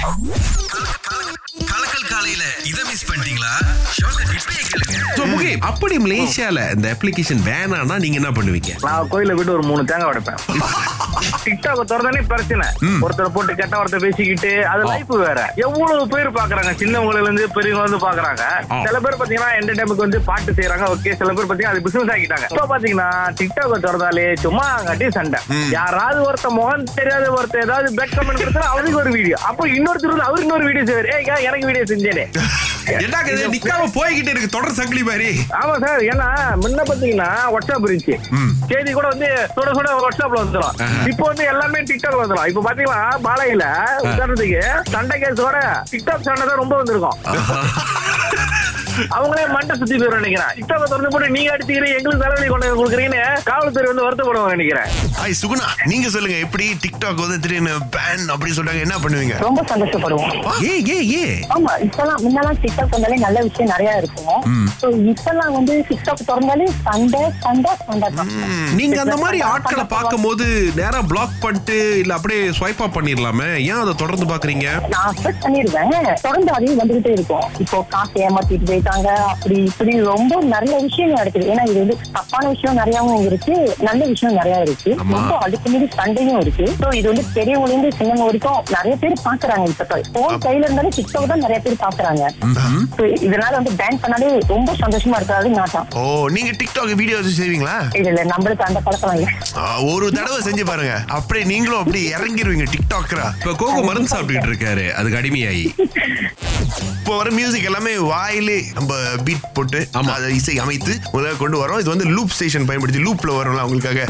கலக்கல் காலையில இத மிஸ் பண்ணிட்டீங்களா? அப்படி மலேசியால இந்த அப்ளிகேஷன் வேணாம்னா நீங்க என்ன பண்ணுவீங்க? நான் கோயில போயிட்டு ஒரு மூணு தேங்காய் உடைப்பேன். டிக்டாக் திறந்தானே பிரச்சனை. ஒருத்தர் போட்டு கெட்ட ஒருத்தர் பேசிக்கிட்டு அது லைஃப் வேற. எவ்வளவு பேர் பாக்குறாங்க? சின்னவங்கல இருந்து பெரியவங்க வந்து பாக்குறாங்க. சில பேர் பாத்தீங்கன்னா என்டர்டைன்மெண்ட் வந்து பாட்டு செய்யறாங்க ஓகே சில பேர் பாத்தீங்கன்னா அது பிசினஸ் ஆக்கிட்டாங்க. இப்ப பாத்தீங்கன்னா டிக்டாக் திறந்தாலே சும்மா கட்டி சண்டை. யாராவது ஒருத்த முகம் தெரியாத ஒருத்தர் ஏதாவது பேக் கமெண்ட் கொடுத்தா அவருக்கு ஒரு வீடியோ அப்போ இன்னொருத்தர் வந்து அவருக்கு இன்னொரு வீடியோ செய்வாரு. ஏய் ஏன் எனக்கு வீடியோ செஞ்சேனே என்ன இது நிக்காம போய்கிட்டு இருக்கு தொடர் சங்கிலி மாதிரி. ஆமா சார் ஏன்னா முன்ன பாத்தீங்கன்னா வாட்ஸ்அப் இருந்துச்சு. செய்தி கூட வந்து சுட சுட வாட்ஸ்அப்ல வந்துடும் இப்போ வந்து எல்லாமே டிக்டாக் வந்துடும் இப்போ பாத்தீங்கன்னா பாலையில உதாரணத்துக்கு சண்டை கேஸோட டிக்டாக் சண்டை தான் ரொம்ப வந்திருக்கும். அவங்களே மண்டை சுத்தி போயிடும் நினைக்கிறேன். டிக்டாக் திறந்து போட்டு நீங்க அடிச்சுக்கிறீங்க எங்களுக்கு தலைவலி கொண்டு கொடுக்குறீங்கன்னு காவல்துறை வந்து வருத்தப்படுவாங்க நினைக்கிறேன். ஐ சுகுணா நீங்க சொல்லுங்க எப்படி டிக்டாக் வந்து திடீர்னு பேன் அப்படி சொல்றாங்க என்ன பண்ணுவீங்க? ரொம்ப சந்தோஷப்படுவோம். ஏ ஏ ஏ. ஆமா இப்பெல்லாம் முன்னெல்லாம் டிக்டாக் வந்தாலே நல்ல விஷயம் நிறைய இருக்கும். So, இப்பெல்லாம் வந்து டிக்டாக் திறந்தாலே சண்டை சண்டை சண்டை நீங்க அந்த மாதிரி ஆட்களை பார்க்கும்போது நேரா பிளாக் பண்ணிட்டு இல்ல அப்படியே ஸ்வைப் அப் பண்ணிரலாமே ஏன் அதை தொடர்ந்து பாக்குறீங்க நான் அக்செப்ட் பண்ணிருவேன் தொடர்ந்து அதையும் வந்துகிட்டே இருக்கும். இப்போ காசு ஏமாத்திட்டு போயிட்டாங்க அப்படி இப்படி ரொம்ப நிறைய விஷயம் நடக்குது. ஏன்னா இது வந்து தப்பான விஷயம் நிறையவும் இருக்கு. நல்ல விஷயம் நிறைய இருக்கு. ரொம்ப அதுக்கு மீறி சண்டையும் இருக்கு. ஸோ இது வந்து பெரியவங்க இருந்து சின்னவங்க வரைக்கும் நிறைய பேர் பாக்குறாங்க இப்ப போன் கையில இருந்தாலே டிக்டாக் தான் நிறைய பேர் பாக்குறாங்க. So, இதனால வந்து பேன் பண்ணாலே ரொம்ப சந்தோஷமா இருக்காது நான் தான். ஓ நீங்க டிக்டாக் வீடியோ வச்சு செய்வீங்களா? இல்ல இல்ல நம்மளுக்கு அந்த பழக்கம் இல்ல. ஆ, ஒரு தடவை செஞ்சு பாருங்க. அப்படியே நீங்களும் அப்படியே இறங்கிருவீங்க டிக்டாக்கரா இப்ப கோகோ மருந்து சாப்பிட்டுட்டு இருக்காரு. அதுக்கு அடிமையாகி இப்போ வர மியூசிக் எல்லாமே வாயிலே நம்ம பீட் போட்டு. அதை இசை அமைத்து முதல்ல கொண்டு வரோம் இது வந்து லூப் ஸ்டேஷன் பயன்படுத்தி லூப்ல வரும்ல உங்களுக்காக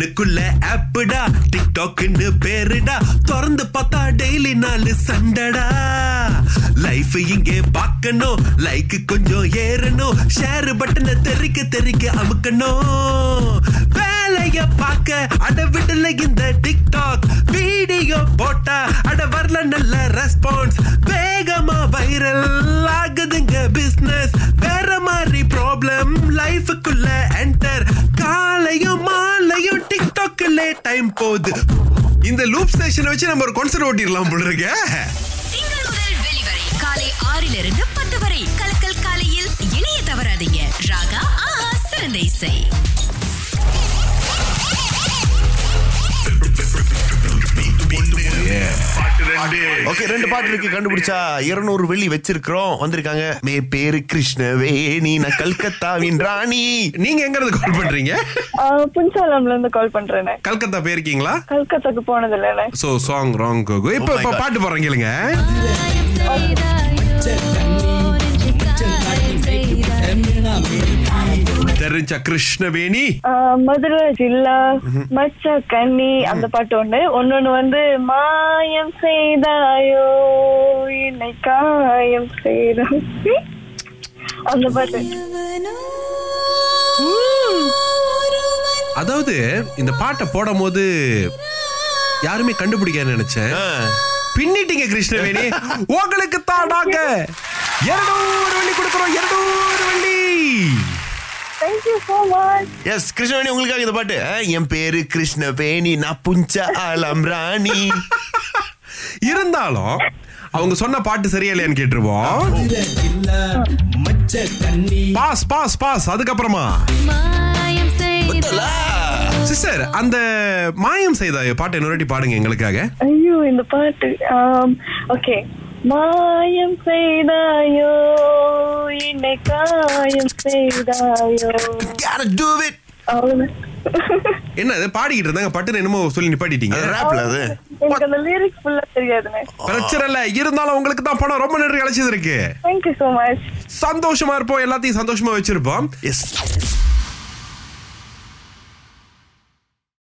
ஃபோனுக்குள்ள ஆப்புடா? டிக்டாக்னு பேருடா? திறந்து பார்த்தா டெய்லி நாலு சண்டடா. லைஃப் இங்கே பார்க்கணும். லைக் கொஞ்சம் ஏறணும். ஷேர் பட்டனை தெறிக்க தெறிக்க அமுக்கணும். வேலைய பார்க்க அட விடல இந்த டிக்டாக் வீடியோ போட்டா அட வரல நல்ல ரெஸ்பான்ஸ் வேகமா வைரல் ஆகுதுங்க பிசினஸ் வேற மாதிரி ப்ராப்ளம் லைஃபுக்குள்ள டைம் போகுது. இந்த லூப் ஸ்டேஷனை வச்சு நம்ம ஒரு கான்சர்ட் ஓட்டிடலாம் போல இருக்க. திங்கள் முதல் வெளிவரை காலை ஆறிலிருந்து பத்து வரை கலக்கல் காலையில் இணைய தவறாதீங்க. ராகா ஆஹா சிறந்த இசை. ஓகே ரெண்டு பாட்டு இருக்கு கண்டுபிடிச்சா இருநூறு வெள்ளி வச்சிருக்கிறோம். வந்திருக்காங்க. மே பேரு கிருஷ்ணவேணி நான் கல்கத்தாவின் ராணி. நீங்க எங்க இருந்து கால் பண்றீங்க? புன்சாலம்ல இருந்து கால் பண்றேனே. கல்கத்தா போயிருக்கீங்களா? கல்கத்தாக்கு போனது இல்லைண்ணே சோ சாங் ராங் கோகோ இப்ப. பாட்டு போறேன் கேளுங்க. தெரிஞ்ச கிருஷ்ணவேணி? மதுரை ஜில்லா மச்ச கண்ணி அந்த பாட்டு ஒண்ணு. ஒன்னொன்னு வந்து மாயம் செய்தாயோ என்னை காயம் செய்தாயோ அந்த பாட்டு. அதாவது இந்த பாட்டை போடும் போது யாருமே கண்டுபிடிக்க நினைச்சேன். பின்னிட்டீங்க கிருஷ்ணவேணி. உங்களுக்கு தான் நாங்க இருநூறு வெள்ளி கொடுக்குறோம். இருநூறு வெள்ளி. எஸ் கிருஷ்ணவேணி உங்களுக்காக இந்த பாட்டு. என் பேரு கிருஷ்ணவேணி நான் புஞ்ச ஆலம் ராணி. இருந்தாலும் அவங்க சொன்ன பாட்டு சரியா இல்லையான்னு கேட்டுருவோம். பாஸ் பாஸ் பாஸ் அதுக்கப்புறமா. சிஸ்டர் அந்த மாயம் செய்தாய பாட்டு இன்னொரு பாடுங்க எங்களுக்காக. ஐயோ இந்த பாட்டு ஓகே மாயம் செய்தாயோ? என்னை காயம் செய்தாயோ? Gotta do it. என்ன அது பாடிக்கிட்டு இருந்தாங்க பட்டுன்னு என்னமோ சொல்லி நிப்பாட்டிட்டீங்க. ரேப்ல அது. எனக்கு அந்த லிரிக்ஸ் ஃபுல்லா தெரியாதுண்ணே. பிரச்சனை இல்ல இருந்தாலும் உங்களுக்கு தான் பணம் ரொம்ப நன்றி கிடைச்சது இருக்கு. தேங்க்யூ சோ மச் சந்தோஷமா இருப்போம் எல்லாத்தையும் சந்தோஷமா வச்சிருப்போம். எஸ்